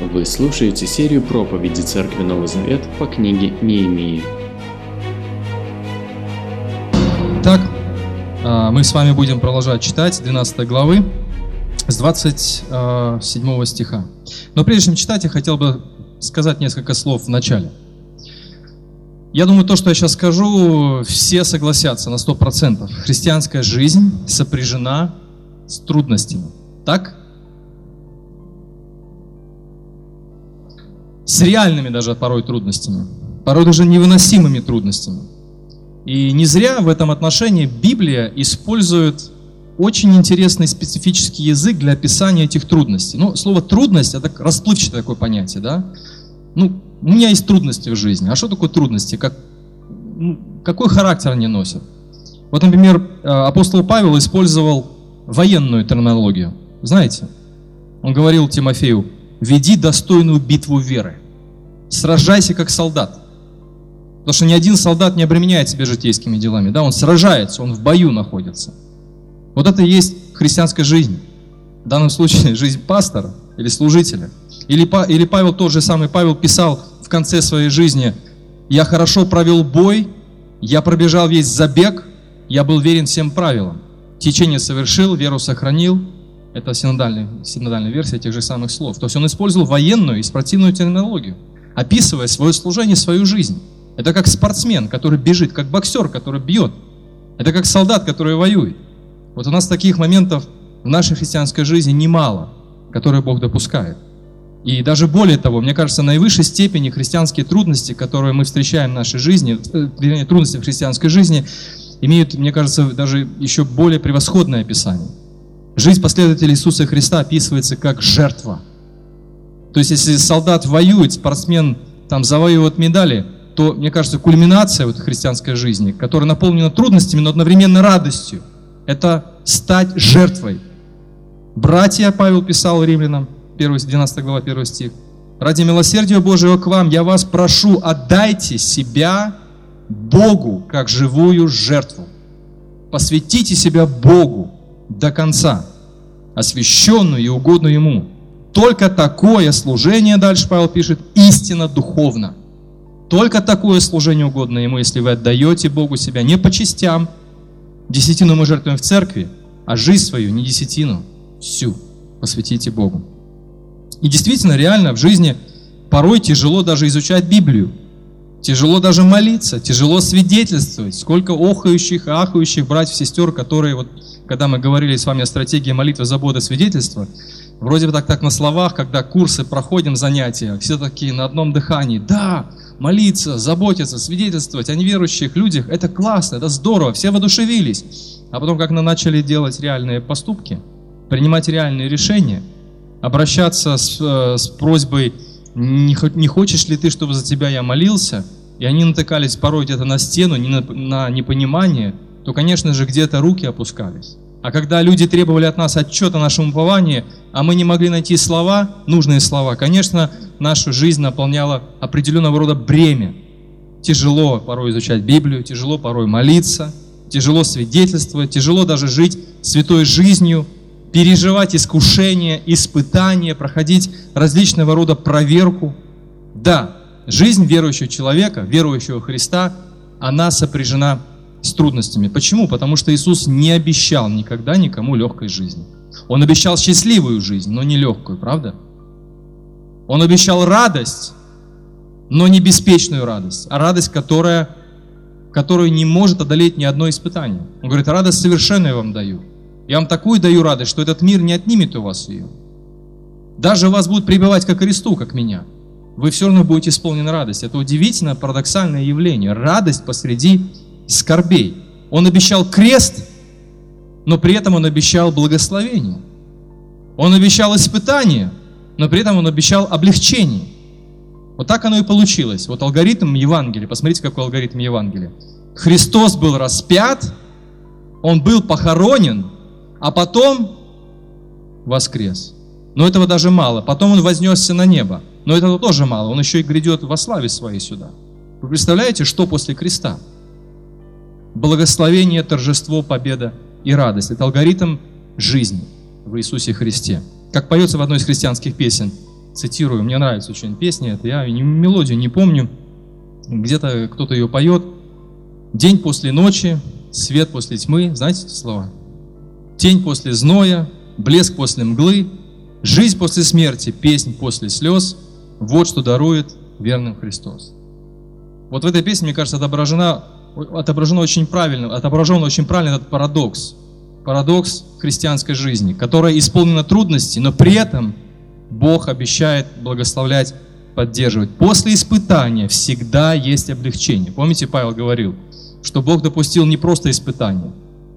Вы слушаете серию проповедей Церкви Новый Завет по книге Неемии. Так, а, мы с вами будем продолжать читать 12 главы с 27 стиха. Но прежде чем читать, я хотел бы сказать несколько слов в начале. Я думаю, то, что я сейчас скажу, все согласятся на 100%. Христианская жизнь сопряжена с трудностями. Так? С реальными даже порой трудностями. Порой даже невыносимыми трудностями. И не зря в этом отношении Библия использует очень интересный специфический язык для описания этих трудностей. Ну, слово трудность это расплывчатое такое понятие, да? Ну, у меня есть трудности в жизни. А что такое трудности? Как, ну, какой характер они носят? Вот, например, э, апостол Павел использовал военную терминологию. Знаете? Он говорил Тимофею, веди достойную битву веры. Сражайся как солдат. Потому что ни один солдат не обременяет себя житейскими делами. Да? Он сражается, он в бою находится. Вот это и есть христианская жизнь. В данном случае жизнь пастора или служителя. Или, или Павел, тот же самый Павел писал в конце своей жизни, «Я хорошо провел бой, я пробежал весь забег, я был верен всем правилам. Течение совершил, веру сохранил». Это синодальная, синодальная версия тех же самых слов. То есть он использовал военную и спортивную терминологию, описывая свое служение, свою жизнь. Это как спортсмен, который бежит, как боксер, который бьет. Это как солдат, который воюет. Вот у нас таких моментов в нашей христианской жизни немало, которые Бог допускает. И даже более того, мне кажется, наивысшей степени христианские трудности, которые мы встречаем в нашей жизни, э, трудности в христианской жизни, имеют, мне кажется, даже еще более превосходное описание. Жизнь последователей Иисуса Христа описывается как жертва. То есть, если солдат воюет, спортсмен там завоевывает медали, то, мне кажется, кульминация вот христианской жизни, которая наполнена трудностями, но одновременно радостью, это стать жертвой. Братья, Павел писал римлянам, 12 глава, 1 стих. Ради милосердия Божьего к вам я вас прошу, отдайте себя Богу, как живую жертву. Посвятите себя Богу до конца, освященную и угодную Ему. Только такое служение, дальше Павел пишет, истинно духовно. Только такое служение угодно Ему, если вы отдаете Богу себя не по частям. Десятину мы жертвуем в церкви, а жизнь свою, не десятину, всю посвятите Богу. И действительно, реально в жизни порой тяжело даже изучать Библию. Тяжело даже молиться, тяжело свидетельствовать. Сколько охающих и ахающих братьев, сестер, которые, вот, когда мы говорили с вами о стратегии молитвы, заботы, свидетельства, вроде бы так, так на словах, когда курсы проходим, занятия, все такие на одном дыхании. Да, молиться, заботиться, свидетельствовать о неверующих людях, это классно, это здорово, все воодушевились. А потом, как начали делать реальные поступки, принимать реальные решения – обращаться с, э, с просьбой, не, не хочешь ли ты, чтобы за тебя я молился, и они натыкались порой где-то на стену, на, на непонимание, то, конечно же, где-то руки опускались. А когда люди требовали от нас отчета о нашем уповании, а мы не могли найти слова, нужные слова, конечно, нашу жизнь наполняла определенного рода бремя. Тяжело порой изучать Библию, тяжело порой молиться, тяжело свидетельствовать, тяжело даже жить святой жизнью, переживать искушения, испытания, проходить различного рода проверку. Да, жизнь верующего человека, верующего Христа, она сопряжена с трудностями. Почему? Потому что Иисус не обещал никогда никому легкой жизни. Он обещал счастливую жизнь, но не легкую, правда? Он обещал радость, но не беспечную радость, а радость, которая, которую не может одолеть ни одно испытание. Он говорит, радость совершенную вам даю. Я вам такую даю радость, что этот мир не отнимет у вас ее. Даже вас будут прибывать как кресту, как меня. Вы все равно будете исполнены радость. Это удивительное, парадоксальное явление. Радость посреди скорбей. Он обещал крест, но при этом он обещал благословение. Он обещал испытание, но при этом он обещал облегчение. Вот так оно и получилось. Вот алгоритм Евангелия, посмотрите, какой алгоритм Евангелия. Христос был распят, Он был похоронен, а потом воскрес. Но этого даже мало. Потом он вознесся на небо. Но этого тоже мало. Он еще и грядет во славе своей сюда. Вы представляете, что после креста? Благословение, торжество, победа и радость. Это алгоритм жизни в Иисусе Христе. Как поется в одной из христианских песен. цитирую, мне нравится очень песня, это я мелодию не помню, где-то кто-то ее поет. День после ночи, свет после тьмы, знаете эти слова? Тень после зноя, блеск после мглы, жизнь после смерти, песнь после слез, вот что дарует верным Христос. Вот в этой песне, мне кажется, отображена, отображено очень правильно, отображен очень правильно этот парадокс. Парадокс христианской жизни, которая исполнена трудностей, но при этом Бог обещает благословлять, поддерживать. После испытания всегда есть облегчение. Помните, Павел говорил, что Бог допустил не просто испытание,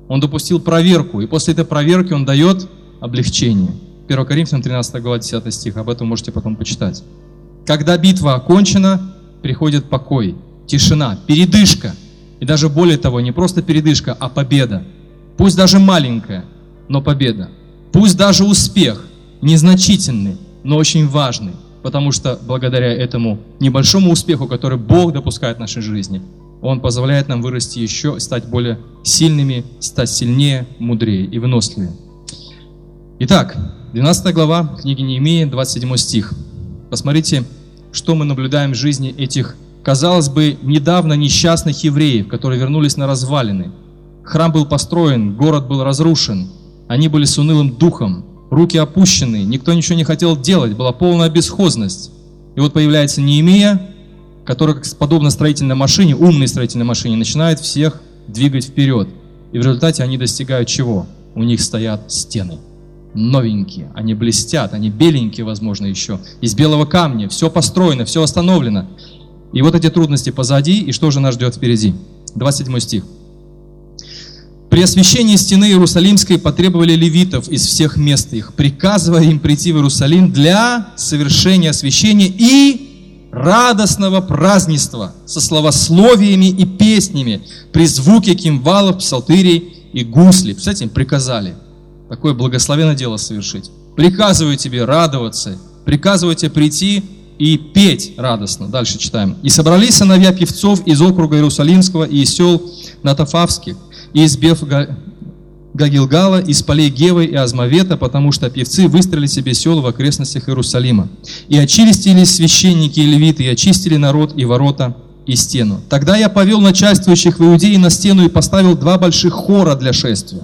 Он допустил проверку, и после этой проверки Он дает облегчение. 1 Коринфянам 13 глава 10 стих, об этом можете потом почитать. Когда битва окончена, приходит покой, тишина, передышка. И даже более того, не просто передышка, а победа. Пусть даже маленькая, но победа. Пусть даже успех, незначительный, но очень важный. Потому что благодаря этому небольшому успеху, который Бог допускает в нашей жизни, Он позволяет нам вырасти еще, стать более сильными, стать сильнее, мудрее и выносливее. Итак, 12 глава книги Неемии, 27 стих. Посмотрите, что мы наблюдаем в жизни этих, казалось бы, недавно несчастных евреев, которые вернулись на развалины. Храм был построен, город был разрушен, они были с унылым духом, руки опущены, никто ничего не хотел делать, была полная бесхозность. И вот появляется Неемия, который, подобно строительной машине, умной строительной машине, начинает всех двигать вперед. И в результате они достигают чего? У них стоят стены новенькие, они блестят, они беленькие, возможно, еще, из белого камня, все построено, все остановлено. И вот эти трудности позади, и что же нас ждет впереди? 27 стих. При освящении стены Иерусалимской потребовали левитов из всех мест их, приказывая им прийти в Иерусалим для совершения освящения и радостного празднества со словословиями и песнями при звуке кимвалов, псалтырей и гусли. Представляете, им приказали такое благословенное дело совершить. Приказываю тебе радоваться, приказываю тебе прийти и петь радостно. Дальше читаем. «И собрались сыновья певцов из округа Иерусалимского и из сел Натафавских, и из Беф Гагилгала, из полей Гевы и Азмавета, потому что певцы выстроили себе села в окрестностях Иерусалима. И очистились священники и левиты, и очистили народ и ворота и стену. Тогда я повел начальствующих в Иудеи на стену и поставил два больших хора для шествия.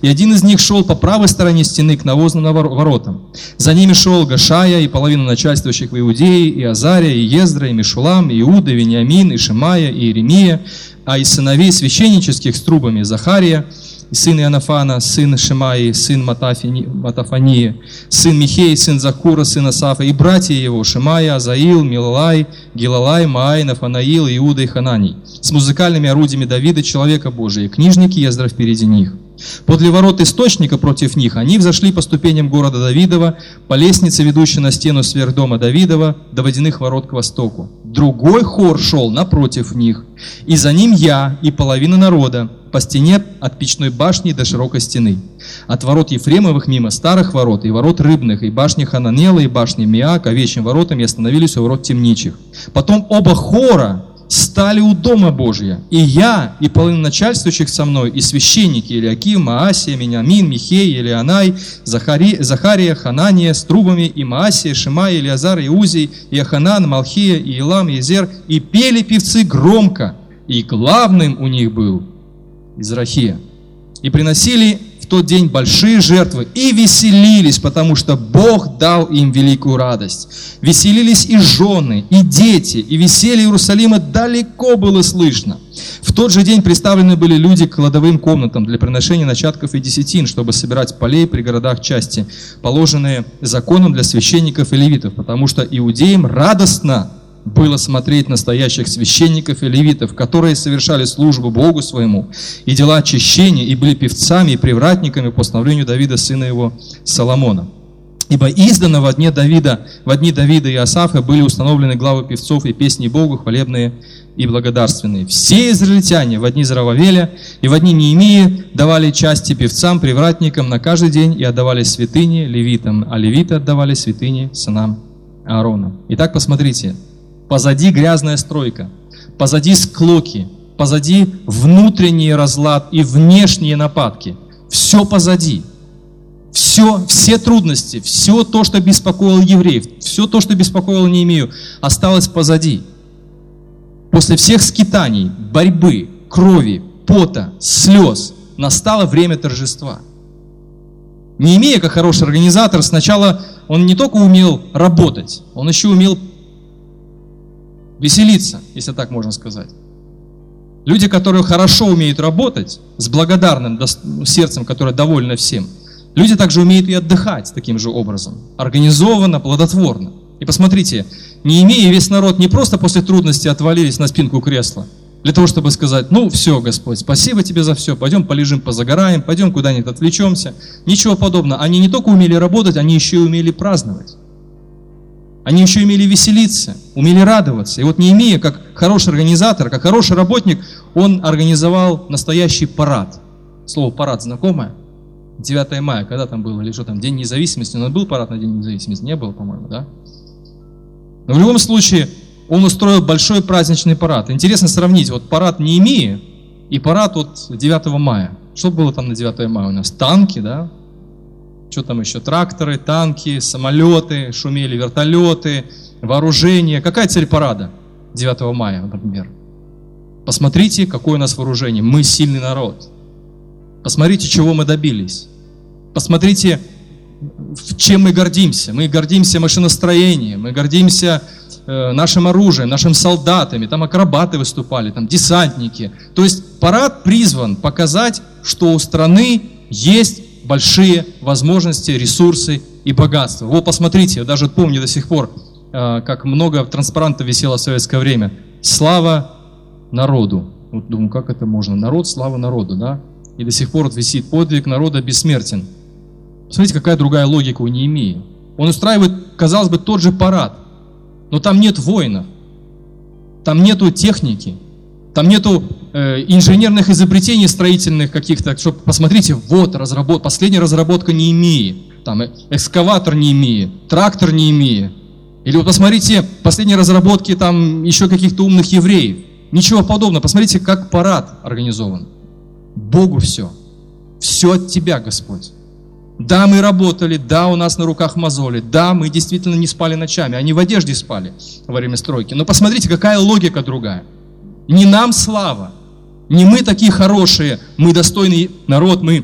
И один из них шел по правой стороне стены к навозным воротам. За ними шел Гашая и половина начальствующих в Иудее, и Азария, и Ездра, и Мишулам, и Иуда, и Вениамин, и Шимая, и Иеремия, а из сыновей священнических с трубами Захария, сын Иоаннафана, сын Шимаи, сын Матафании, сын Михей, сын Закура, сын Асафа, и братья его, Шимая, Азаил, Милалай, Гилалай, Маай, Нафанаил, Иуда и Хананий, с музыкальными орудиями Давида, человека Божия, книжники Ездра впереди них. Подле ворот источника против них они взошли по ступеням города Давидова, по лестнице, ведущей на стену сверх дома Давидова, до водяных ворот к востоку. Другой хор шел напротив них, и за ним я и половина народа, по стене от печной башни до широкой стены. От ворот Ефремовых мимо старых ворот, и ворот рыбных, и башни Хананела, и башни Миа, к овечьим воротам и остановились у ворот темничих. Потом оба хора стали у Дома Божия. И я, и половина начальствующих со мной, и священники Илиаким, Маасия, Минямин, Михей, Илианай, Захари, Захария, Ханания с трубами, и Маасия, Шимай, Илиазар, Иузий, и Аханан, Малхия, и Илам, и Изер, и пели певцы громко, и главным у них был Израхия. И приносили тот день большие жертвы и веселились, потому что Бог дал им великую радость. Веселились и жены, и дети, и веселье Иерусалима далеко было слышно. В тот же день представлены были люди к кладовым комнатам для приношения начатков и десятин, чтобы собирать полей при городах части, положенные законом для священников и левитов, потому что иудеям радостно было смотреть настоящих священников и левитов, которые совершали службу Богу своему и дела очищения, и были певцами и привратниками по постановлению Давида, сына его Соломона. Ибо издано в дни Давида, в дни Давида и Асафа были установлены главы певцов и песни Богу, хвалебные и благодарственные. Все израильтяне в дни Зарававеля и в дни Неемии давали части певцам, привратникам на каждый день и отдавали святыни левитам, а левиты отдавали святыни сынам Аарона. Итак, посмотрите, позади грязная стройка, позади склоки, позади внутренний разлад и внешние нападки. Все позади. Все, все трудности, все то, что беспокоило евреев, все то, что беспокоило Неемию, осталось позади. После всех скитаний, борьбы, крови, пота, слез настало время торжества. Неемия, как хороший организатор, сначала он не только умел работать, он еще умел веселиться, если так можно сказать. Люди, которые хорошо умеют работать, с благодарным сердцем, которое довольно всем, люди также умеют и отдыхать таким же образом, организованно, плодотворно. И посмотрите, не имея весь народ не просто после трудности отвалились на спинку кресла, для того, чтобы сказать, ну все, Господь, спасибо тебе за все, пойдем полежим, позагораем, пойдем куда-нибудь отвлечемся. Ничего подобного. Они не только умели работать, они еще и умели праздновать. Они еще умели веселиться, умели радоваться. И вот не имея, как хороший организатор, как хороший работник, он организовал настоящий парад. Слово парад знакомое? 9 мая, когда там было, или что там, День независимости. Но был парад на День независимости? Не было, по-моему, да? Но в любом случае, он устроил большой праздничный парад. Интересно сравнить, вот парад Неемии и парад от 9 мая. Что было там на 9 мая у нас? Танки, да? Что там еще, тракторы, танки, самолеты, шумели вертолеты, вооружение. Какая цель парада 9 мая, например? Посмотрите, какое у нас вооружение. Мы сильный народ. Посмотрите, чего мы добились. Посмотрите, чем мы гордимся. Мы гордимся машиностроением, мы гордимся э, нашим оружием, нашими солдатами. Там акробаты выступали, там десантники. То есть парад призван показать, что у страны есть большие возможности, ресурсы и богатства. Вот посмотрите, я даже помню до сих пор, э, как много транспарантов висело в советское время. Слава народу. Вот думаю, как это можно? Народ, слава народу, да? И до сих пор вот висит подвиг народа бессмертен. Смотрите, какая другая логика у Неемии. Он устраивает, казалось бы, тот же парад, но там нет воинов, там нету техники, там нету э, инженерных изобретений строительных каких-то, что посмотрите, вот разработ, последняя разработка не имеет, там э, экскаватор не имеет, трактор не имеет. Или вот посмотрите, последние разработки там еще каких-то умных евреев. Ничего подобного. Посмотрите, как парад организован. Богу все. Все от Тебя, Господь. Да, мы работали, да, у нас на руках мозоли, да, мы действительно не спали ночами, они в одежде спали во время стройки. Но посмотрите, какая логика другая. Не нам слава, не мы такие хорошие, мы достойный народ, мы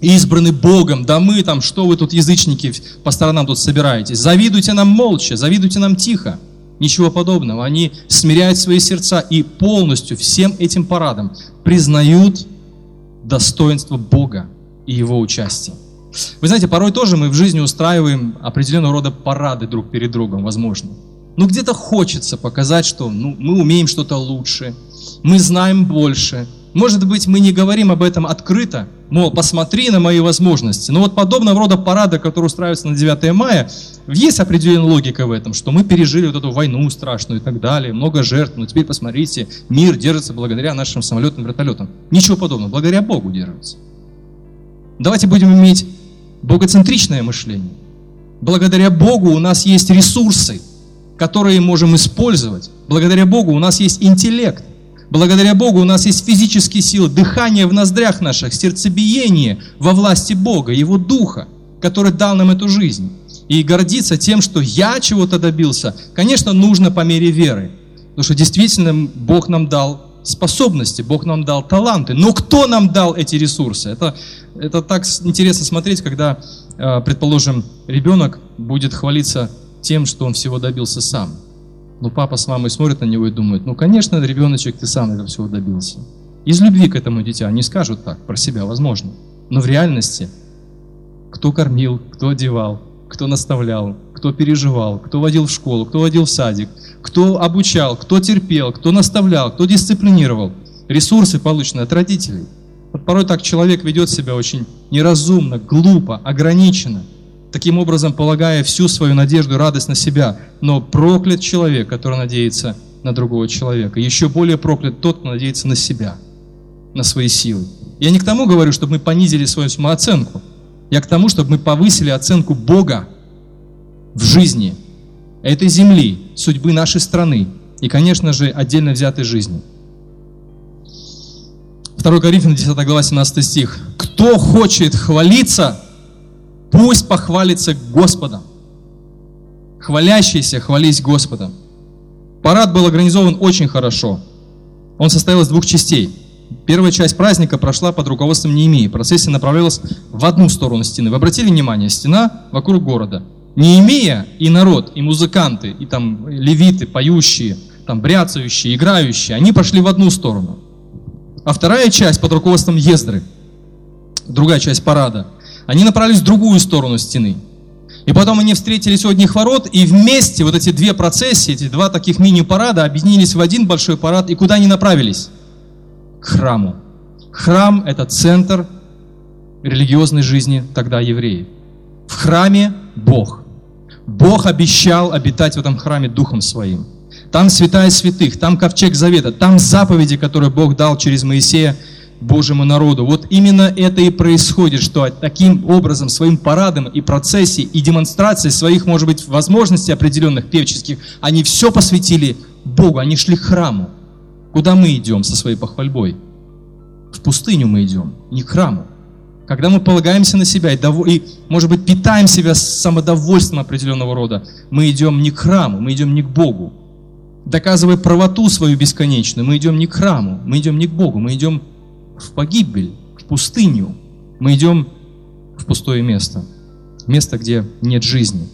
избраны Богом, да мы там, что вы тут язычники по сторонам тут собираетесь, завидуйте нам молча, завидуйте нам тихо. Ничего подобного. Они смиряют свои сердца и полностью всем этим парадом признают достоинство Бога и Его участие. Вы знаете, порой тоже мы в жизни устраиваем определенного рода парады друг перед другом, возможно. Ну, где-то хочется показать, что ну, мы умеем что-то лучше, мы знаем больше. Может быть, мы не говорим об этом открыто, но посмотри на мои возможности. Но вот подобного рода парада, который устраивается на 9 мая, есть определенная логика в этом, что мы пережили вот эту войну страшную и так далее, много жертв, но теперь посмотрите, мир держится благодаря нашим самолетам вертолетам. Ничего подобного, благодаря Богу держится. Давайте будем иметь богоцентричное мышление. Благодаря Богу у нас есть ресурсы – которые можем использовать. Благодаря Богу у нас есть интеллект. Благодаря Богу у нас есть физические силы, дыхание в ноздрях наших, сердцебиение во власти Бога, Его Духа, который дал нам эту жизнь. И гордиться тем, что я чего-то добился, конечно, нужно по мере веры. Потому что действительно Бог нам дал способности, Бог нам дал таланты. Но кто нам дал эти ресурсы? Это, это так интересно смотреть, когда, э, предположим, ребенок будет хвалиться тем, что он всего добился сам. Но папа с мамой смотрят на него и думают, ну, конечно, ребеночек, ты сам этого всего добился. Из любви к этому дитя они скажут так, про себя, возможно. Но в реальности, кто кормил, кто одевал, кто наставлял, кто переживал, кто водил в школу, кто водил в садик, кто обучал, кто терпел, кто наставлял, кто дисциплинировал. Ресурсы получены от родителей. Вот порой так человек ведет себя очень неразумно, глупо, ограниченно – таким образом полагая всю свою надежду радость на себя. Но проклят человек, который надеется на другого человека. Еще более проклят тот, кто надеется на себя, на свои силы. Я не к тому говорю, чтобы мы понизили свою самооценку. Я к тому, чтобы мы повысили оценку Бога в жизни этой земли, судьбы нашей страны и, конечно же, отдельно взятой жизни. 2 Коринфянам 10 глава 17 стих. «Кто хочет хвалиться, Пусть похвалится Господом. Хвалящийся, хвались Господом. Парад был организован очень хорошо. Он состоял из двух частей. Первая часть праздника прошла под руководством Неемии. Процессия направлялась в одну сторону стены. Вы обратили внимание, стена вокруг города. Неемия и народ, и музыканты, и там левиты, поющие, там бряцающие, играющие, они пошли в одну сторону. А вторая часть под руководством Ездры, другая часть парада, они направились в другую сторону стены. И потом они встретились у одних ворот, и вместе вот эти две процессии, эти два таких мини-парада объединились в один большой парад. И куда они направились? К храму. Храм – это центр религиозной жизни тогда евреев. В храме Бог. Бог обещал обитать в этом храме Духом Своим. Там святая святых, там ковчег завета, там заповеди, которые Бог дал через Моисея Божьему народу. Вот именно это и происходит, что таким образом, своим парадом и процессией, и демонстрацией своих, может быть, возможностей определенных певческих, они все посвятили Богу, они шли к храму. Куда мы идем со своей похвальбой? В пустыню мы идем, не к храму. Когда мы полагаемся на себя и, дов... и, может быть, питаем себя самодовольством определенного рода, мы идем не к храму, мы идем не к Богу. Доказывая правоту свою бесконечную, мы идем не к храму, мы идем не к Богу, мы идем в погибель, в пустыню. Мы идем в пустое место, место, где нет жизни.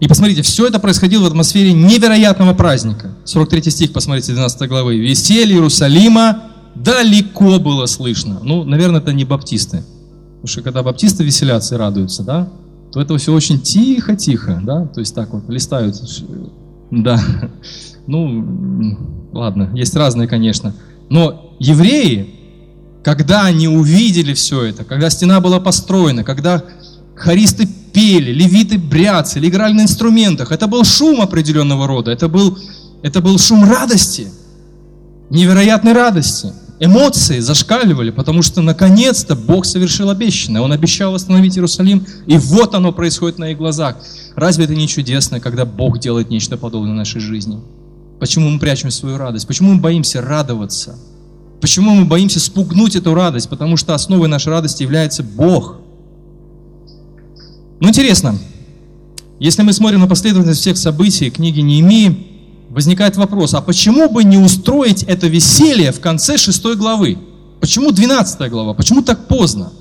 И посмотрите, все это происходило в атмосфере невероятного праздника. 43 стих, посмотрите, 12 главы. «Веселье Иерусалима далеко было слышно». Ну, наверное, это не баптисты. Потому что когда баптисты веселятся и радуются, да, то это все очень тихо-тихо, да, то есть так вот листают. Да, ну, ладно, есть разные, конечно. Но евреи, когда они увидели все это, когда стена была построена, когда хористы пели, левиты бряцали, играли на инструментах, это был шум определенного рода, это был, это был шум радости, невероятной радости. Эмоции зашкаливали, потому что наконец-то Бог совершил обещанное. Он обещал восстановить Иерусалим, и вот оно происходит на их глазах. Разве это не чудесно, когда Бог делает нечто подобное в нашей жизни? Почему мы прячем свою радость? Почему мы боимся радоваться? Почему мы боимся спугнуть эту радость? Потому что основой нашей радости является Бог. Ну, интересно, если мы смотрим на последовательность всех событий книги Неемии, возникает вопрос, а почему бы не устроить это веселье в конце шестой главы? Почему 12 глава? Почему так поздно?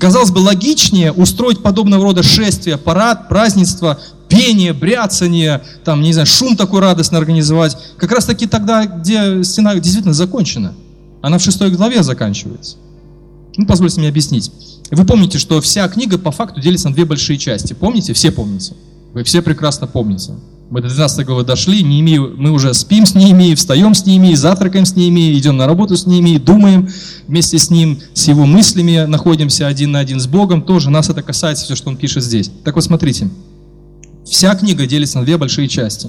Казалось бы, логичнее устроить подобного рода шествие, парад, празднество пение, бряцание, там, не знаю, шум такой радостно организовать. Как раз таки тогда, где стена действительно закончена. Она в шестой главе заканчивается. Ну, позвольте мне объяснить. Вы помните, что вся книга по факту делится на две большие части. Помните? Все помните. Вы все прекрасно помните. Мы до 12 главы дошли, Неемии, мы уже спим с Неемией, встаем с Неемией, завтракаем с Неемией, идем на работу с Неемией, думаем вместе с ним, с его мыслями, находимся один на один с Богом. Тоже нас это касается, все, что он пишет здесь. Так вот, смотрите. Вся книга делится на две большие части.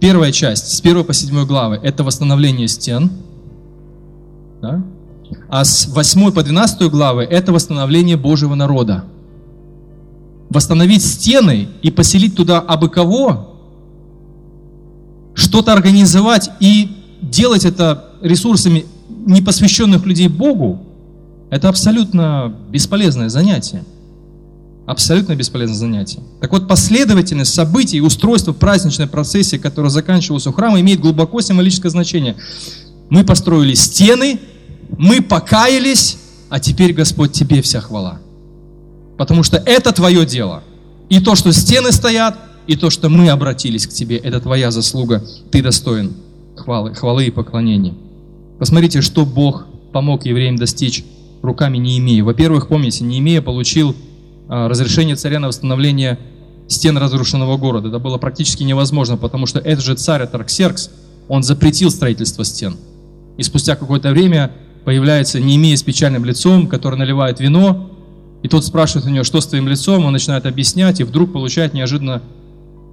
Первая часть, с 1 по 7 главы, это восстановление стен. Да? А с 8 по 12 главы это восстановление Божьего народа. Восстановить стены и поселить туда абы кого, что-то организовать и делать это ресурсами непосвященных людей Богу, это абсолютно бесполезное занятие. Абсолютно бесполезное занятие. Так вот, последовательность событий и устройство праздничной процессии, которая заканчивалась у храма, имеет глубоко символическое значение. Мы построили стены, мы покаялись, а теперь, Господь, Тебе вся хвала. Потому что это Твое дело. И то, что стены стоят, и то, что мы обратились к Тебе, это Твоя заслуга. Ты достоин хвалы, хвалы и поклонения. Посмотрите, что Бог помог евреям достичь руками Неемии. Во-первых, помните, Неемия получил а, разрешение царя на восстановление стен разрушенного города. Это было практически невозможно, потому что этот же царь Атарксеркс, он запретил строительство стен. И спустя какое-то время появляется Неемия с печальным лицом, который наливает вино, и тот спрашивает у него, что с твоим лицом, он начинает объяснять, и вдруг получает неожиданно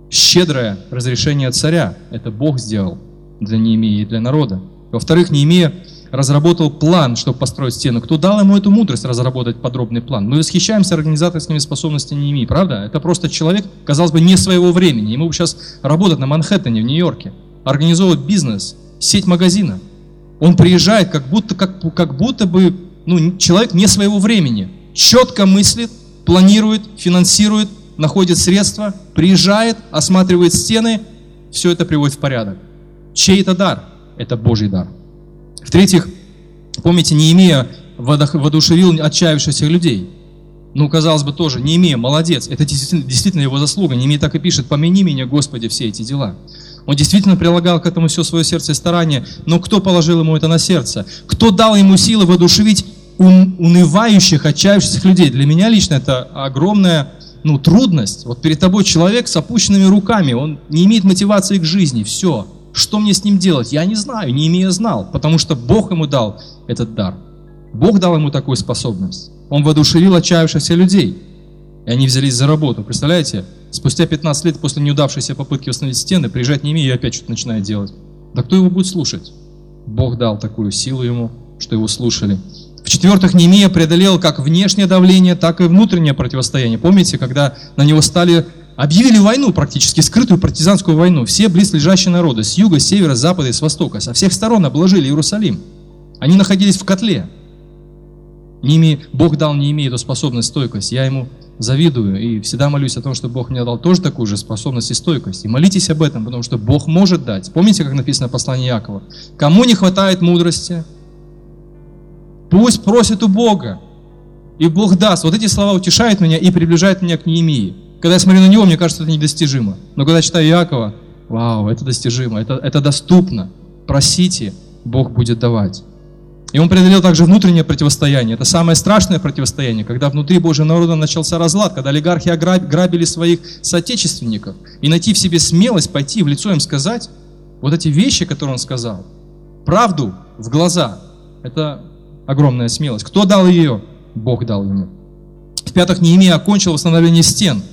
щедрое разрешение царя. Это Бог сделал для Неемии и для народа. Во-вторых, Неемия разработал план, чтобы построить стену. Кто дал ему эту мудрость разработать подробный план? Мы восхищаемся организаторскими способностями Неемии, правда? Это просто человек, казалось бы, не своего времени. Ему сейчас работать на Манхэттене, в Нью-Йорке, организовывать бизнес, сеть магазинов. Он приезжает, как будто, как, как будто бы ну, человек не своего времени. Четко мыслит, планирует, финансирует, находит средства, приезжает, осматривает стены, все это приводит в порядок. Чей это дар? Это Божий дар. В-третьих, помните, Неемия воодушевил отчаявшихся людей. Ну, казалось бы, тоже, Неемия, молодец, это действительно, действительно его заслуга. Неемия так и пишет, помяни меня, Господи, все эти дела. Он действительно прилагал к этому все свое сердце и старание, но кто положил ему это на сердце? Кто дал ему силы воодушевить унывающих, отчаявшихся людей? Для меня лично это огромная ну, трудность. Вот перед тобой человек с опущенными руками, он не имеет мотивации к жизни, все. Что мне с ним делать? Я не знаю, не имея знал, потому что Бог ему дал этот дар. Бог дал ему такую способность. Он воодушевил отчаявшихся людей. И они взялись за работу. Представляете? Спустя 15 лет после неудавшейся попытки восстановить стены, приезжать не имея, и опять что-то начинает делать. Да кто его будет слушать? Бог дал такую силу ему, что его слушали. В-четвертых, Немия преодолел как внешнее давление, так и внутреннее противостояние. Помните, когда на него стали объявили войну практически, скрытую партизанскую войну. Все близлежащие народы с юга, с севера, с запада и с востока, со всех сторон обложили Иерусалим. Они находились в котле. Ними, Бог дал Неемии эту способность, стойкость. Я ему завидую и всегда молюсь о том, что Бог мне дал тоже такую же способность и стойкость. И молитесь об этом, потому что Бог может дать. Помните, как написано в послании Якова? Кому не хватает мудрости, Пусть просит у Бога, и Бог даст. Вот эти слова утешают меня и приближают меня к Неемии. Когда я смотрю на него, мне кажется, это недостижимо. Но когда читаю Якова, вау, это достижимо, это, это доступно. Просите, Бог будет давать. И он преодолел также внутреннее противостояние. Это самое страшное противостояние, когда внутри Божьего народа начался разлад, когда олигархи грабили своих соотечественников. И найти в себе смелость пойти в лицо им сказать вот эти вещи, которые он сказал, правду в глаза. Это огромная смелость. Кто дал ее? Бог дал ему. В-пятых, Неемия окончил восстановление стен.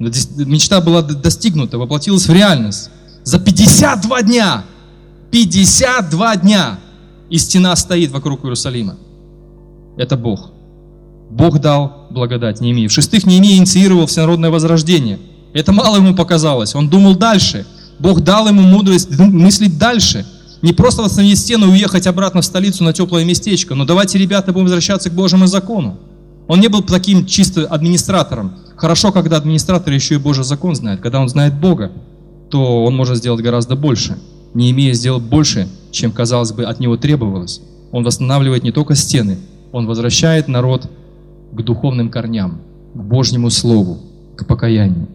Мечта была достигнута, воплотилась в реальность. За 52 дня, 52 дня, и стена стоит вокруг Иерусалима. Это Бог. Бог дал благодать Неемии. В-шестых, Неемия инициировал всенародное возрождение. Это мало ему показалось. Он думал дальше. Бог дал ему мудрость мыслить дальше – не просто восстановить стену и уехать обратно в столицу на теплое местечко, но давайте, ребята, будем возвращаться к Божьему закону. Он не был таким чисто администратором. Хорошо, когда администратор еще и Божий закон знает. Когда он знает Бога, то он может сделать гораздо больше. Не имея сделать больше, чем, казалось бы, от него требовалось. Он восстанавливает не только стены, он возвращает народ к духовным корням, к Божьему Слову, к покаянию.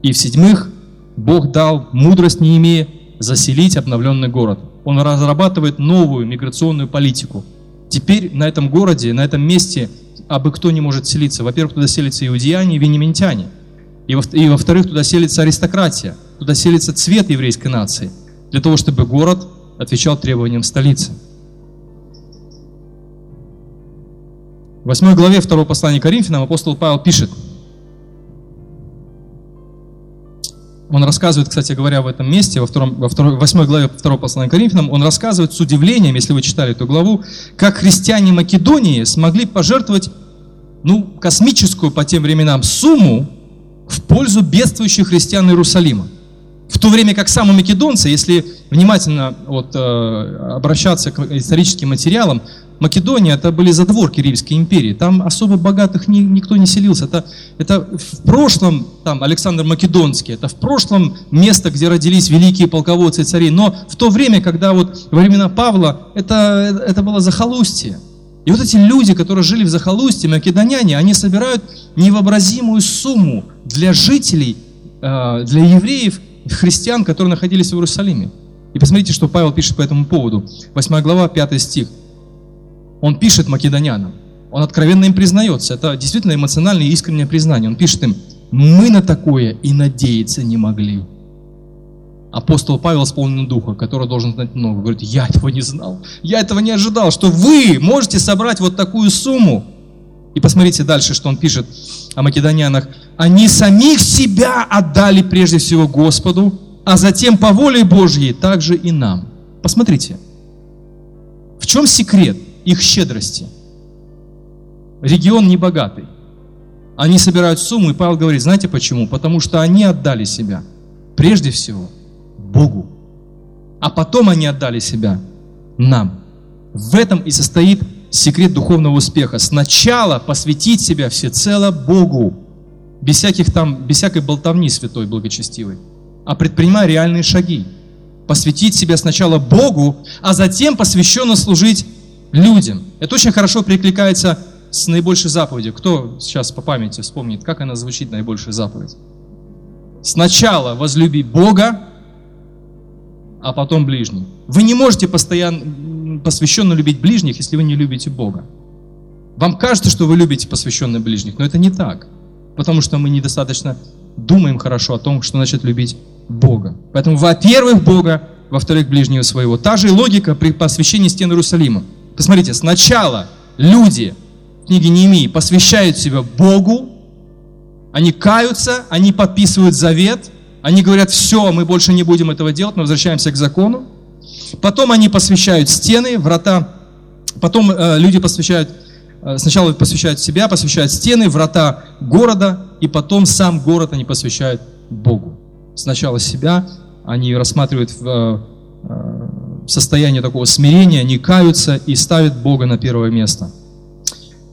И в-седьмых, Бог дал мудрость, не имея, заселить обновленный город он разрабатывает новую миграционную политику. Теперь на этом городе, на этом месте абы кто не может селиться. Во-первых, туда селятся иудеяне и венементяне. И, во- и во-вторых, туда селится аристократия, туда селится цвет еврейской нации, для того, чтобы город отвечал требованиям столицы. В 8 главе 2 послания Коринфянам апостол Павел пишет – он рассказывает, кстати говоря, в этом месте, во, втором, во второй, восьмой главе 2 послания Коринфянам, он рассказывает с удивлением, если вы читали эту главу, как христиане Македонии смогли пожертвовать ну, космическую по тем временам сумму в пользу бедствующих христиан Иерусалима. В то время как самые македонцы, если внимательно вот, э, обращаться к историческим материалам, Македония это были задворки Римской империи. Там особо богатых ни, никто не селился. Это, это в прошлом, там Александр Македонский, это в прошлом место, где родились великие полководцы и цари. Но в то время, когда вот во времена Павла, это, это было захолустье. И вот эти люди, которые жили в захолустье, македоняне, они собирают невообразимую сумму для жителей, э, для евреев, христиан, которые находились в Иерусалиме. И посмотрите, что Павел пишет по этому поводу. 8 глава, 5 стих. Он пишет македонянам, он откровенно им признается. Это действительно эмоциональное и искреннее признание. Он пишет им, мы на такое и надеяться не могли. Апостол Павел исполнен духа, который должен знать много. Говорит, я этого не знал. Я этого не ожидал, что вы можете собрать вот такую сумму. И посмотрите дальше, что он пишет о македонянах. Они самих себя отдали прежде всего Господу, а затем по воле Божьей также и нам. Посмотрите, в чем секрет? Их щедрости. Регион небогатый. Они собирают сумму, и Павел говорит, знаете почему? Потому что они отдали себя прежде всего Богу, а потом они отдали себя нам. В этом и состоит секрет духовного успеха. Сначала посвятить себя всецело Богу, без, всяких там, без всякой болтовни святой, благочестивой, а предпринимая реальные шаги. Посвятить себя сначала Богу, а затем посвященно служить людям. Это очень хорошо перекликается с наибольшей заповедью. Кто сейчас по памяти вспомнит, как она звучит, наибольшая заповедь? Сначала возлюби Бога, а потом ближних. Вы не можете постоянно посвященно любить ближних, если вы не любите Бога. Вам кажется, что вы любите посвященно ближних, но это не так. Потому что мы недостаточно думаем хорошо о том, что значит любить Бога. Поэтому, во-первых, Бога, во-вторых, ближнего своего. Та же логика при посвящении стен Иерусалима. Посмотрите, сначала люди в книге Неемии посвящают себя Богу, они каются, они подписывают завет, они говорят, все, мы больше не будем этого делать, мы возвращаемся к закону. Потом они посвящают стены, врата, потом э, люди посвящают, э, сначала посвящают себя, посвящают стены, врата города, и потом сам город они посвящают Богу. Сначала себя, они рассматривают в, состояние такого смирения, они каются и ставят Бога на первое место.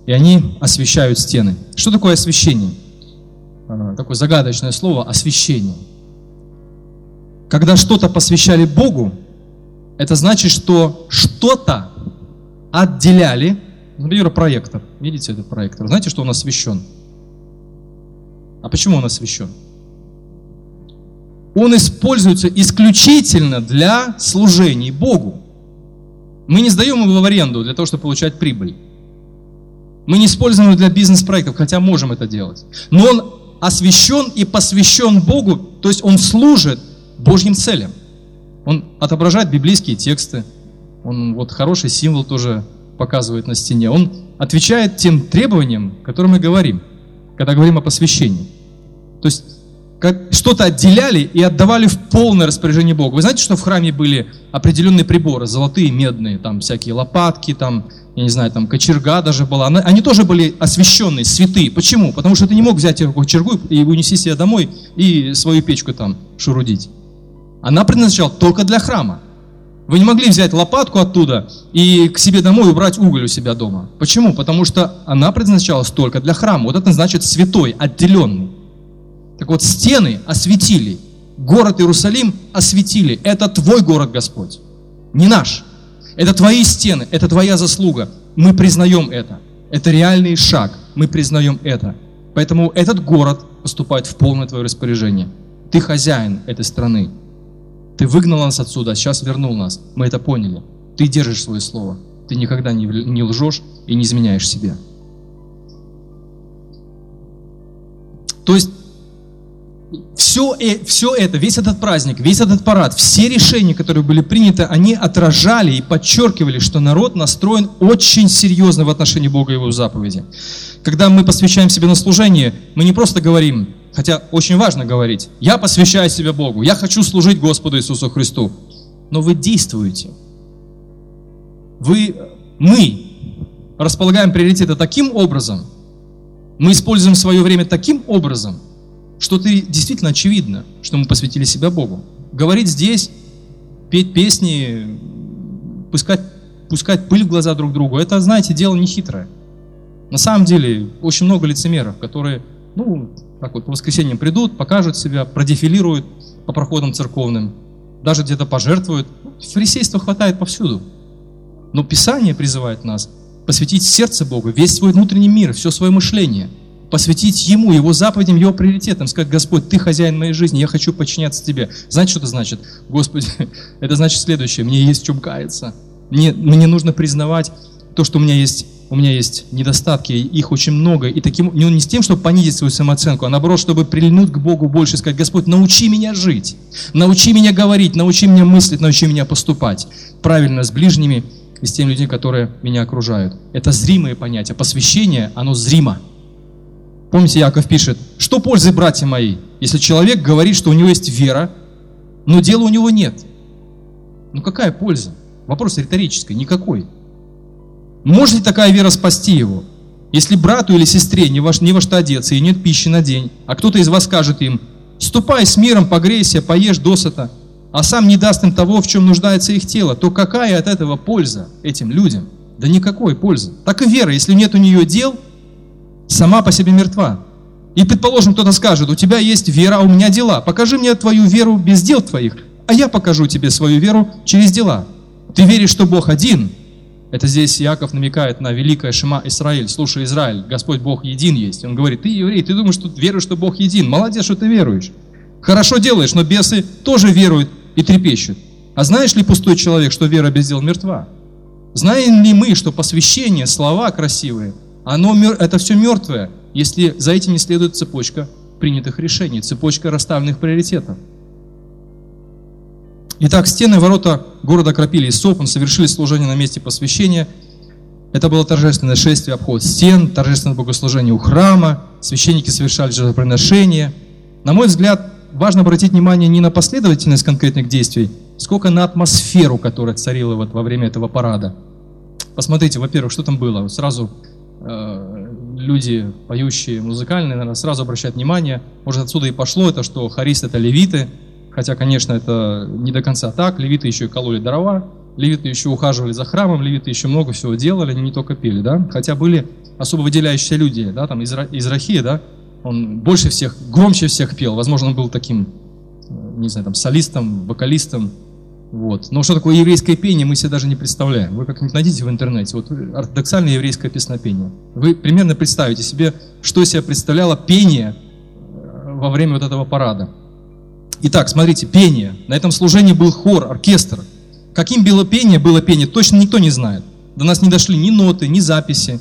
И они освещают стены. Что такое освещение? Э, такое загадочное слово освещение. Когда что-то посвящали Богу, это значит, что что-то отделяли. Например, проектор. Видите этот проектор? Знаете, что он освещен? А почему он освещен? Он используется исключительно для служений Богу. Мы не сдаем его в аренду для того, чтобы получать прибыль. Мы не используем его для бизнес-проектов, хотя можем это делать. Но он освящен и посвящен Богу, то есть он служит Божьим целям. Он отображает библейские тексты, он вот хороший символ тоже показывает на стене. Он отвечает тем требованиям, о которых мы говорим, когда говорим о посвящении. То есть как что-то отделяли и отдавали в полное распоряжение Бога. Вы знаете, что в храме были определенные приборы, золотые, медные, там всякие лопатки, там, я не знаю, там кочерга даже была. Они тоже были освященные, святые. Почему? Потому что ты не мог взять кочергу и унести себе домой и свою печку там шурудить. Она предназначалась только для храма. Вы не могли взять лопатку оттуда и к себе домой убрать уголь у себя дома. Почему? Потому что она предназначалась только для храма. Вот это значит святой, отделенный. Так вот, стены осветили, город Иерусалим осветили. Это твой город, Господь, не наш. Это твои стены, это твоя заслуга. Мы признаем это. Это реальный шаг. Мы признаем это. Поэтому этот город поступает в полное твое распоряжение. Ты хозяин этой страны. Ты выгнал нас отсюда, а сейчас вернул нас. Мы это поняли. Ты держишь свое слово. Ты никогда не, лжешь и не изменяешь себе. То есть все, все это, весь этот праздник, весь этот парад, все решения, которые были приняты, они отражали и подчеркивали, что народ настроен очень серьезно в отношении Бога и Его заповеди. Когда мы посвящаем себе на служение, мы не просто говорим, хотя очень важно говорить, я посвящаю себя Богу, я хочу служить Господу Иисусу Христу, но вы действуете. Вы, мы располагаем приоритеты таким образом, мы используем свое время таким образом – что ты действительно очевидно, что мы посвятили себя Богу. Говорить здесь, петь песни, пускать, пускать пыль в глаза друг другу, это, знаете, дело не хитрое. На самом деле, очень много лицемеров, которые, ну, так вот, по воскресеньям придут, покажут себя, продефилируют по проходам церковным, даже где-то пожертвуют. Фарисейства хватает повсюду. Но Писание призывает нас посвятить сердце Богу, весь свой внутренний мир, все свое мышление – посвятить Ему, Его заповедям, Его приоритетам, сказать, Господь, Ты хозяин моей жизни, я хочу подчиняться Тебе. Знаете, что это значит? Господи, это значит следующее, мне есть в чем каяться. Мне, мне нужно признавать то, что у меня есть у меня есть недостатки, их очень много, и таким, не, не с тем, чтобы понизить свою самооценку, а наоборот, чтобы прильнуть к Богу больше, сказать, Господь, научи меня жить, научи меня говорить, научи меня мыслить, научи меня поступать правильно с ближними и с теми людьми, которые меня окружают. Это зримые понятия. Посвящение, оно зримо. Помните, Яков пишет, что пользы, братья мои, если человек говорит, что у него есть вера, но дела у него нет? Ну какая польза? Вопрос риторический, никакой. Может ли такая вера спасти его? Если брату или сестре не во, не во что одеться и нет пищи на день, а кто-то из вас скажет им, ступай с миром, погрейся, поешь досыта, а сам не даст им того, в чем нуждается их тело, то какая от этого польза этим людям? Да никакой пользы. Так и вера, если нет у нее дел, сама по себе мертва. И, предположим, кто-то скажет, у тебя есть вера, а у меня дела. Покажи мне твою веру без дел твоих, а я покажу тебе свою веру через дела. Ты веришь, что Бог один. Это здесь Иаков намекает на великое Шима Израиль. Слушай, Израиль, Господь Бог един есть. Он говорит, ты еврей, ты думаешь, что веруешь, что Бог един. Молодец, что ты веруешь. Хорошо делаешь, но бесы тоже веруют и трепещут. А знаешь ли, пустой человек, что вера без дел мертва? Знаем ли мы, что посвящение, слова красивые, оно, это все мертвое, если за этим не следует цепочка принятых решений, цепочка расставленных приоритетов? Итак, стены ворота города окропили сопом, совершили служение на месте посвящения. Это было торжественное шествие, обход стен, торжественное богослужение у храма, священники совершали жертвоприношения. На мой взгляд, важно обратить внимание не на последовательность конкретных действий, сколько на атмосферу, которая царила вот во время этого парада. Посмотрите, во-первых, что там было. Сразу люди, поющие музыкальные, наверное, сразу обращают внимание. Может, отсюда и пошло это, что харист это левиты, хотя, конечно, это не до конца так. Левиты еще и кололи дрова, левиты еще ухаживали за храмом, левиты еще много всего делали, они не только пели, да. Хотя были особо выделяющиеся люди, да, там из, из Рахии, да, он больше всех, громче всех пел. Возможно, он был таким, э, не знаю, там, солистом, вокалистом. Вот. Но что такое еврейское пение, мы себе даже не представляем. Вы как-нибудь найдите в интернете. Вот ортодоксальное еврейское песнопение. Вы примерно представите себе, что из себя представляло пение э, во время вот этого парада. Итак, смотрите, пение. На этом служении был хор, оркестр. Каким было пение, было пение, точно никто не знает. До нас не дошли ни ноты, ни записи.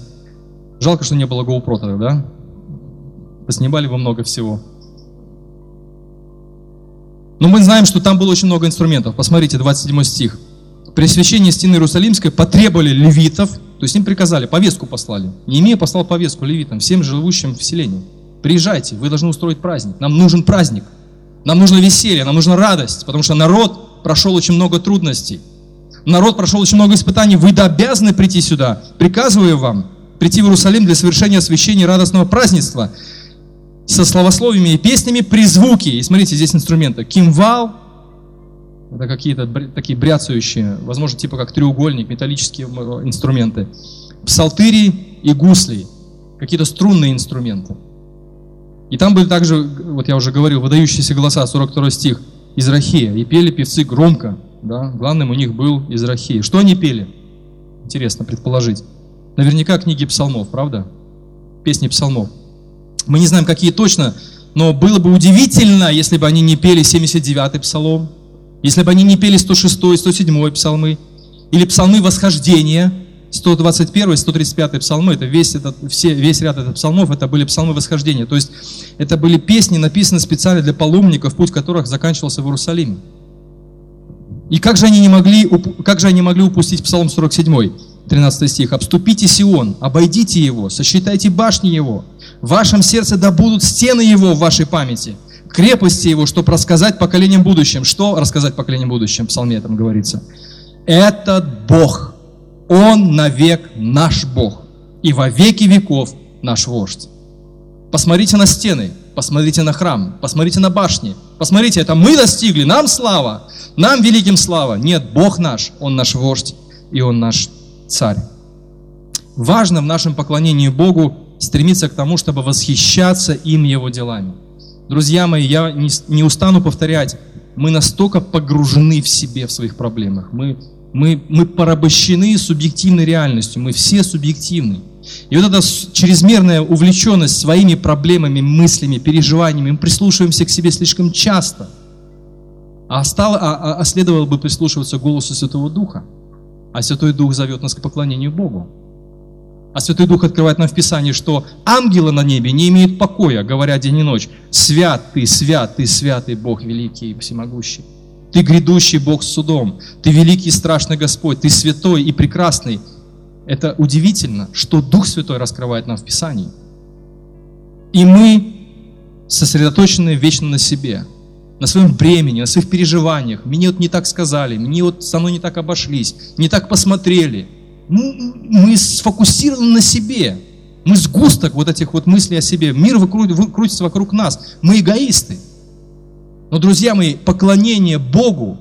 Жалко, что не было GoPro тогда, да? поснимали бы много всего. Но мы знаем, что там было очень много инструментов. Посмотрите, 27 стих. При освящении стены Иерусалимской потребовали левитов, то есть им приказали, повестку послали. Неемия послал повестку левитам, всем живущим в селении. Приезжайте, вы должны устроить праздник. Нам нужен праздник. Нам нужно веселье, нам нужна радость, потому что народ прошел очень много трудностей. Народ прошел очень много испытаний. Вы обязаны прийти сюда. Приказываю вам прийти в Иерусалим для совершения освящения радостного празднества со словословиями и песнями при звуке. И смотрите, здесь инструменты. Кимвал, это какие-то такие бряцающие, возможно, типа как треугольник, металлические инструменты. Псалтыри и гусли, какие-то струнные инструменты. И там были также, вот я уже говорил, выдающиеся голоса, 42 стих, из Рахия. И пели певцы громко, да, главным у них был из Рахии. Что они пели? Интересно предположить. Наверняка книги псалмов, правда? Песни псалмов. Мы не знаем, какие точно, но было бы удивительно, если бы они не пели 79-й псалом, если бы они не пели 106-й, 107-й псалмы, или псалмы восхождения, 121 135 псалмы, это весь, этот, все, весь ряд этих псалмов, это были псалмы восхождения. То есть это были песни, написанные специально для паломников, путь которых заканчивался в Иерусалиме. И как же они не могли, как же они могли упустить псалом 47? 13 стих. «Обступите Сион, обойдите его, сосчитайте башни его. В вашем сердце да будут стены его в вашей памяти, крепости его, чтобы рассказать поколениям будущим». Что рассказать поколениям будущим? В псалме этом говорится. «Этот Бог, Он навек наш Бог, и во веки веков наш вождь». Посмотрите на стены, посмотрите на храм, посмотрите на башни. Посмотрите, это мы достигли, нам слава, нам великим слава. Нет, Бог наш, Он наш вождь, и Он наш царь. Важно в нашем поклонении Богу стремиться к тому, чтобы восхищаться им Его делами. Друзья мои, я не, не устану повторять, мы настолько погружены в себе, в своих проблемах. Мы, мы, мы порабощены субъективной реальностью, мы все субъективны. И вот эта чрезмерная увлеченность своими проблемами, мыслями, переживаниями, мы прислушиваемся к себе слишком часто. А, стало, а, а, а следовало бы прислушиваться голосу Святого Духа. А Святой Дух зовет нас к поклонению Богу. А Святой Дух открывает нам в Писании, что ангелы на небе не имеют покоя, говоря день и ночь. Свят ты, свят ты, святый Бог великий и всемогущий. Ты грядущий Бог с судом. Ты великий и страшный Господь. Ты святой и прекрасный. Это удивительно, что Дух Святой раскрывает нам в Писании. И мы сосредоточены вечно на себе на своем бремени, на своих переживаниях. Мне вот не так сказали, мне вот со мной не так обошлись, не так посмотрели. Мы сфокусированы на себе. Мы сгусток вот этих вот мыслей о себе. Мир крутится вокруг нас. Мы эгоисты. Но, друзья мои, поклонение Богу,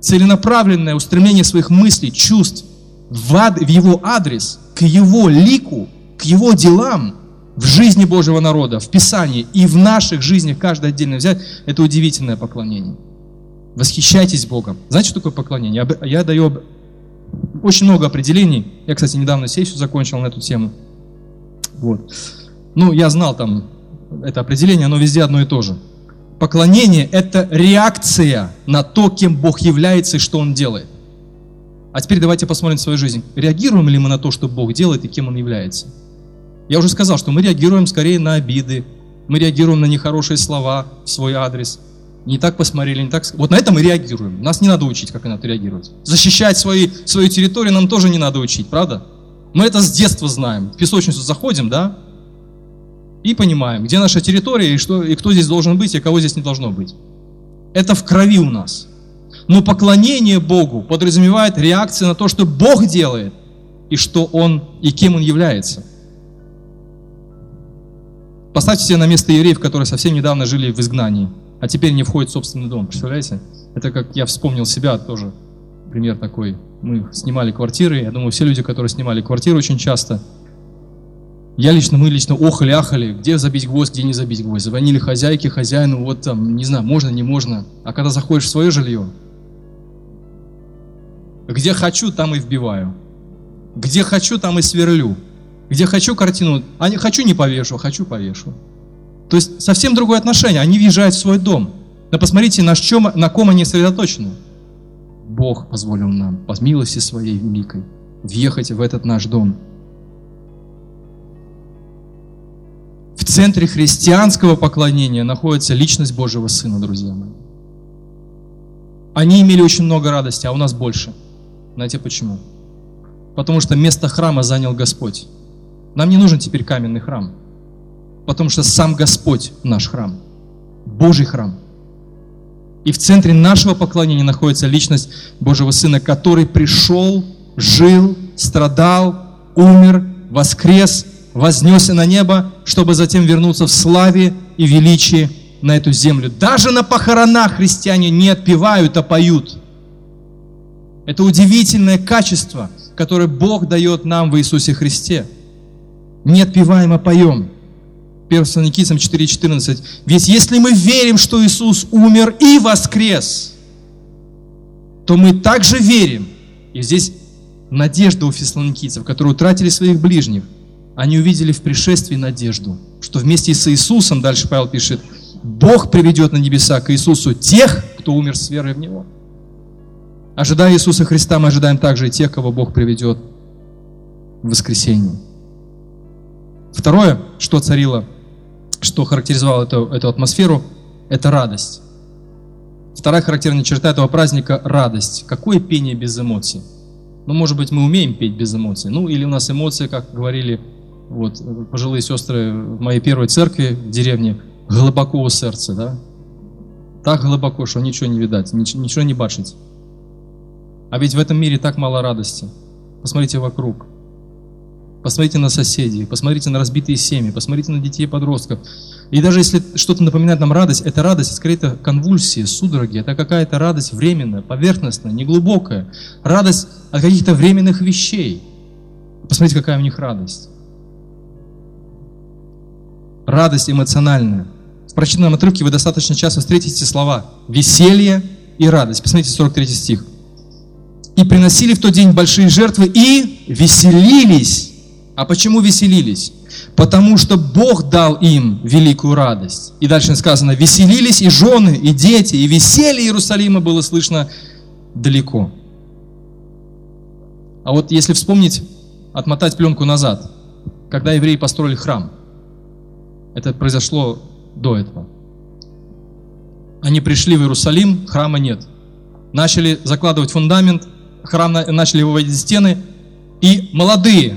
целенаправленное устремление своих мыслей, чувств в, ад, в его адрес, к его лику, к его делам в жизни Божьего народа, в Писании и в наших жизнях, каждый отдельно взять, это удивительное поклонение. Восхищайтесь Богом. Знаете, что такое поклонение? Я даю очень много определений. Я, кстати, недавно сессию закончил на эту тему. Вот. Ну, я знал там это определение, оно везде одно и то же. Поклонение – это реакция на то, кем Бог является и что Он делает. А теперь давайте посмотрим свою жизнь. Реагируем ли мы на то, что Бог делает и кем Он является? Я уже сказал, что мы реагируем скорее на обиды, мы реагируем на нехорошие слова в свой адрес. Не так посмотрели, не так... Вот на это мы реагируем. Нас не надо учить, как на это реагировать. Защищать свои, свою территорию нам тоже не надо учить, правда? Мы это с детства знаем. В песочницу заходим, да? И понимаем, где наша территория, и, что, и кто здесь должен быть, и кого здесь не должно быть. Это в крови у нас. Но поклонение Богу подразумевает реакцию на то, что Бог делает, и что Он, и кем Он является. Поставьте себя на место евреев, которые совсем недавно жили в изгнании, а теперь не входят в собственный дом. Представляете? Это как я вспомнил себя тоже. Пример такой. Мы снимали квартиры. Я думаю, все люди, которые снимали квартиры очень часто, я лично, мы лично охали, ахали, где забить гвоздь, где не забить гвоздь. Звонили хозяйке, хозяину, вот там, не знаю, можно, не можно. А когда заходишь в свое жилье, где хочу, там и вбиваю. Где хочу, там и сверлю. Где хочу картину, а не хочу не повешу, а хочу повешу. То есть совсем другое отношение. Они въезжают в свой дом. Но посмотрите, на, чем, на ком они сосредоточены. Бог позволил нам, по милости своей великой, въехать в этот наш дом. В центре христианского поклонения находится личность Божьего Сына, друзья мои. Они имели очень много радости, а у нас больше – знаете почему? Потому что место храма занял Господь. Нам не нужен теперь каменный храм. Потому что сам Господь наш храм. Божий храм. И в центре нашего поклонения находится личность Божьего Сына, который пришел, жил, страдал, умер, воскрес, вознесся на небо, чтобы затем вернуться в славе и величии на эту землю. Даже на похоронах христиане не отпевают, а поют – это удивительное качество, которое Бог дает нам в Иисусе Христе. Не отпеваем, а поем. 1 Саникийцам 4.14. Ведь если мы верим, что Иисус умер и воскрес, то мы также верим. И здесь надежда у фессалоникийцев, которые утратили своих ближних. Они увидели в пришествии надежду, что вместе с Иисусом, дальше Павел пишет, Бог приведет на небеса к Иисусу тех, кто умер с верой в Него. Ожидая Иисуса Христа, мы ожидаем также и тех, кого Бог приведет в воскресенье. Второе, что царило, что характеризовало эту, эту атмосферу, это радость. Вторая характерная черта этого праздника – радость. Какое пение без эмоций? Ну, может быть, мы умеем петь без эмоций. Ну, или у нас эмоции, как говорили вот, пожилые сестры в моей первой церкви в деревне, глубоко у сердца, да? Так глубоко, что ничего не видать, ничего не бачить. А ведь в этом мире так мало радости. Посмотрите вокруг. Посмотрите на соседей, посмотрите на разбитые семьи, посмотрите на детей и подростков. И даже если что-то напоминает нам радость, это радость, скорее это конвульсии, судороги, это какая-то радость временная, поверхностная, неглубокая. Радость от каких-то временных вещей. Посмотрите, какая у них радость. Радость эмоциональная. В прочитанном отрывке вы достаточно часто встретите слова «веселье» и «радость». Посмотрите 43 стих и приносили в тот день большие жертвы и веселились. А почему веселились? Потому что Бог дал им великую радость. И дальше сказано, веселились и жены, и дети, и веселье Иерусалима было слышно далеко. А вот если вспомнить, отмотать пленку назад, когда евреи построили храм, это произошло до этого. Они пришли в Иерусалим, храма нет. Начали закладывать фундамент, храм начали выводить стены, и молодые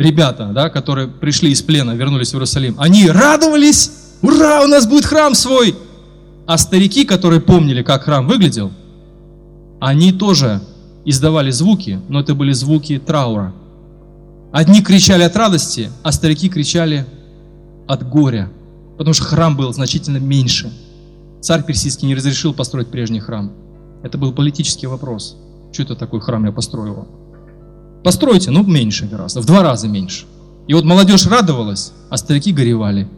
ребята, да, которые пришли из плена, вернулись в Иерусалим, они радовались, ура, у нас будет храм свой. А старики, которые помнили, как храм выглядел, они тоже издавали звуки, но это были звуки траура. Одни кричали от радости, а старики кричали от горя, потому что храм был значительно меньше. Царь персидский не разрешил построить прежний храм. Это был политический вопрос. Что это такой храм я построил? Постройте, ну, меньше гораздо, в два раза меньше. И вот молодежь радовалась, а старики горевали.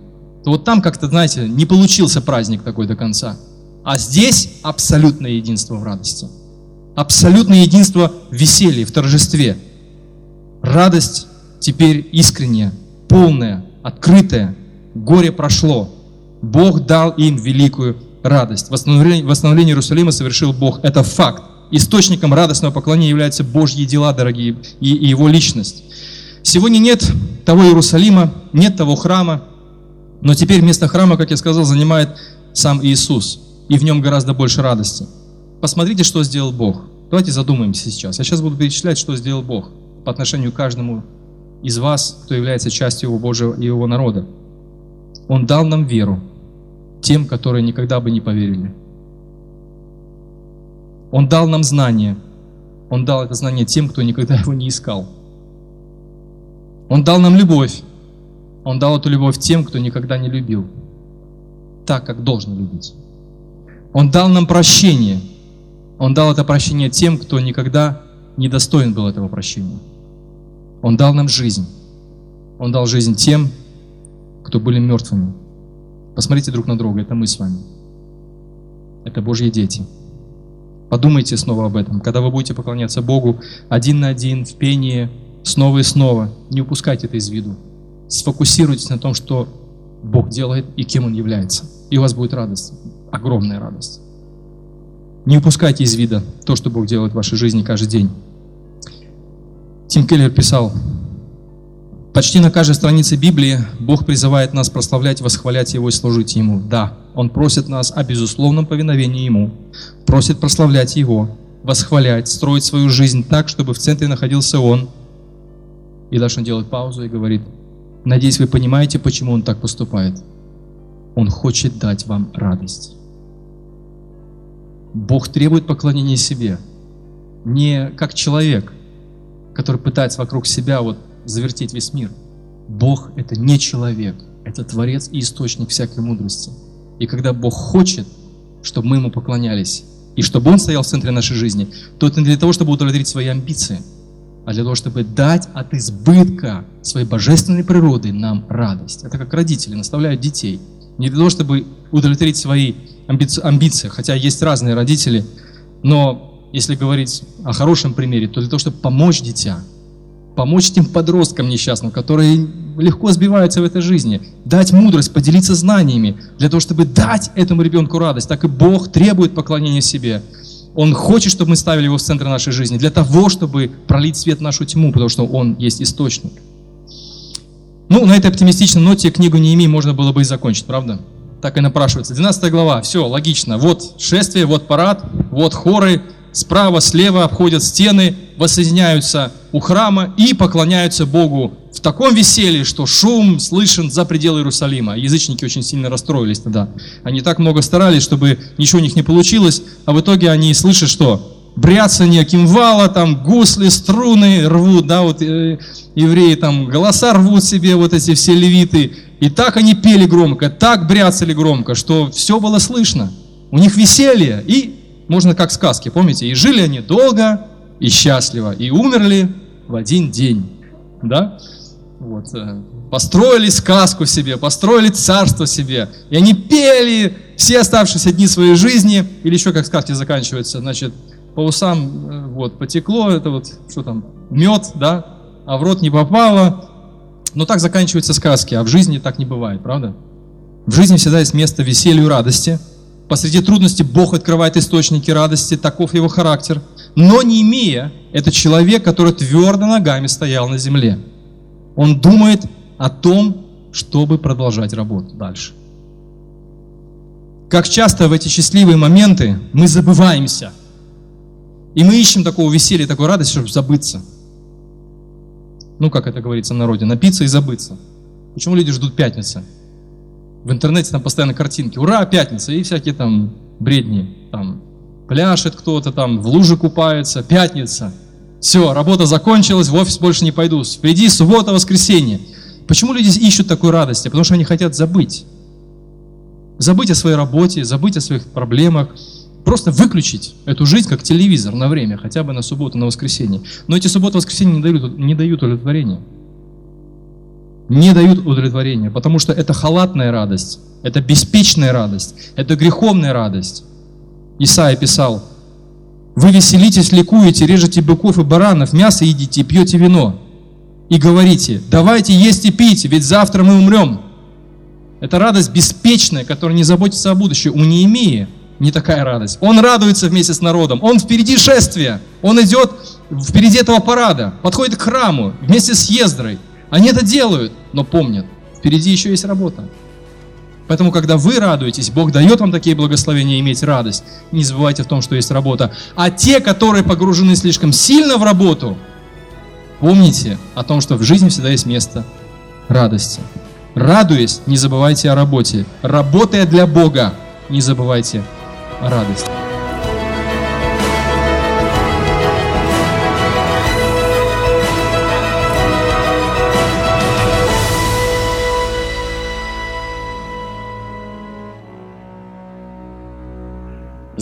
То вот там как-то, знаете, не получился праздник такой до конца. А здесь абсолютное единство в радости. Абсолютное единство в веселье, в торжестве. Радость теперь искренняя, полная, открытая. Горе прошло. Бог дал им великую радость. Восстановление, восстановление Иерусалима совершил Бог. Это факт. Источником радостного поклонения являются Божьи дела, дорогие, и, и Его личность. Сегодня нет того Иерусалима, нет того храма, но теперь место храма, как я сказал, занимает сам Иисус, и в нем гораздо больше радости. Посмотрите, что сделал Бог. Давайте задумаемся сейчас. Я сейчас буду перечислять, что сделал Бог по отношению к каждому из вас, кто является частью Его Божьего и Его народа. Он дал нам веру тем, которые никогда бы не поверили. Он дал нам знание. Он дал это знание тем, кто никогда его не искал. Он дал нам любовь. Он дал эту любовь тем, кто никогда не любил. Так, как должен любить. Он дал нам прощение. Он дал это прощение тем, кто никогда не достоин был этого прощения. Он дал нам жизнь. Он дал жизнь тем, кто были мертвыми. Посмотрите друг на друга, это мы с вами. Это Божьи дети. Подумайте снова об этом. Когда вы будете поклоняться Богу один на один, в пении, снова и снова, не упускайте это из виду. Сфокусируйтесь на том, что Бог делает и кем Он является. И у вас будет радость, огромная радость. Не упускайте из вида то, что Бог делает в вашей жизни каждый день. Тим Келлер писал, Почти на каждой странице Библии Бог призывает нас прославлять, восхвалять Его и служить Ему. Да, Он просит нас о безусловном повиновении Ему, просит прославлять Его, восхвалять, строить свою жизнь так, чтобы в центре находился Он. И дальше Он делает паузу и говорит, надеюсь, вы понимаете, почему Он так поступает. Он хочет дать вам радость. Бог требует поклонения себе, не как человек, который пытается вокруг себя вот завертеть весь мир. Бог — это не человек, это Творец и источник всякой мудрости. И когда Бог хочет, чтобы мы Ему поклонялись, и чтобы Он стоял в центре нашей жизни, то это не для того, чтобы удовлетворить свои амбиции, а для того, чтобы дать от избытка своей божественной природы нам радость. Это как родители наставляют детей. Не для того, чтобы удовлетворить свои амбиции, хотя есть разные родители, но если говорить о хорошем примере, то для того, чтобы помочь дитя, помочь тем подросткам несчастным, которые легко сбиваются в этой жизни, дать мудрость, поделиться знаниями, для того, чтобы дать этому ребенку радость. Так и Бог требует поклонения себе. Он хочет, чтобы мы ставили его в центр нашей жизни, для того, чтобы пролить свет в нашу тьму, потому что он есть источник. Ну, на этой оптимистичной ноте книгу Неемии можно было бы и закончить, правда? Так и напрашивается. 12 глава, все, логично. Вот шествие, вот парад, вот хоры, справа, слева обходят стены, воссоединяются у храма и поклоняются Богу в таком веселье, что шум слышен за пределы Иерусалима. Язычники очень сильно расстроились тогда. Они так много старались, чтобы ничего у них не получилось, а в итоге они слышат, что бряцание кимвала, там гусли, струны рвут, да, вот э, евреи там голоса рвут себе, вот эти все левиты. И так они пели громко, так бряцали громко, что все было слышно. У них веселье, и можно как сказки, помните? И жили они долго и счастливо, и умерли в один день. Да? Вот. Э, построили сказку себе, построили царство себе. И они пели все оставшиеся дни своей жизни. Или еще как сказки заканчиваются, значит, по усам э, вот, потекло, это вот, что там, мед, да, а в рот не попало. Но так заканчиваются сказки, а в жизни так не бывает, правда? В жизни всегда есть место веселью и радости – Посреди трудностей Бог открывает источники радости, таков его характер. Но не имея, это человек, который твердо ногами стоял на земле. Он думает о том, чтобы продолжать работу дальше. Как часто в эти счастливые моменты мы забываемся. И мы ищем такого веселья, такой радости, чтобы забыться. Ну, как это говорится в народе, напиться и забыться. Почему люди ждут пятницы? В интернете там постоянно картинки. Ура, пятница! И всякие там бредни. Там пляшет кто-то, там в луже купается. Пятница. Все, работа закончилась, в офис больше не пойду. Впереди суббота, воскресенье. Почему люди ищут такой радости? Потому что они хотят забыть. Забыть о своей работе, забыть о своих проблемах. просто выключить эту жизнь как телевизор на время, хотя бы на субботу, на воскресенье. Но эти субботы, воскресенье не дают, не дают удовлетворения. Не дают удовлетворения, потому что это халатная радость, это беспечная радость, это греховная радость. Исаия писал, вы веселитесь, ликуете, режете быков и баранов, мясо едите и пьете вино. И говорите, давайте есть и пить, ведь завтра мы умрем. Это радость беспечная, которая не заботится о будущем. У Неемии не такая радость. Он радуется вместе с народом. Он впереди шествия. Он идет впереди этого парада. Подходит к храму вместе с Ездрой. Они это делают, но помнят, впереди еще есть работа. Поэтому, когда вы радуетесь, Бог дает вам такие благословения иметь радость. Не забывайте в том, что есть работа. А те, которые погружены слишком сильно в работу, помните о том, что в жизни всегда есть место радости. Радуясь, не забывайте о работе. Работая для Бога, не забывайте о радости.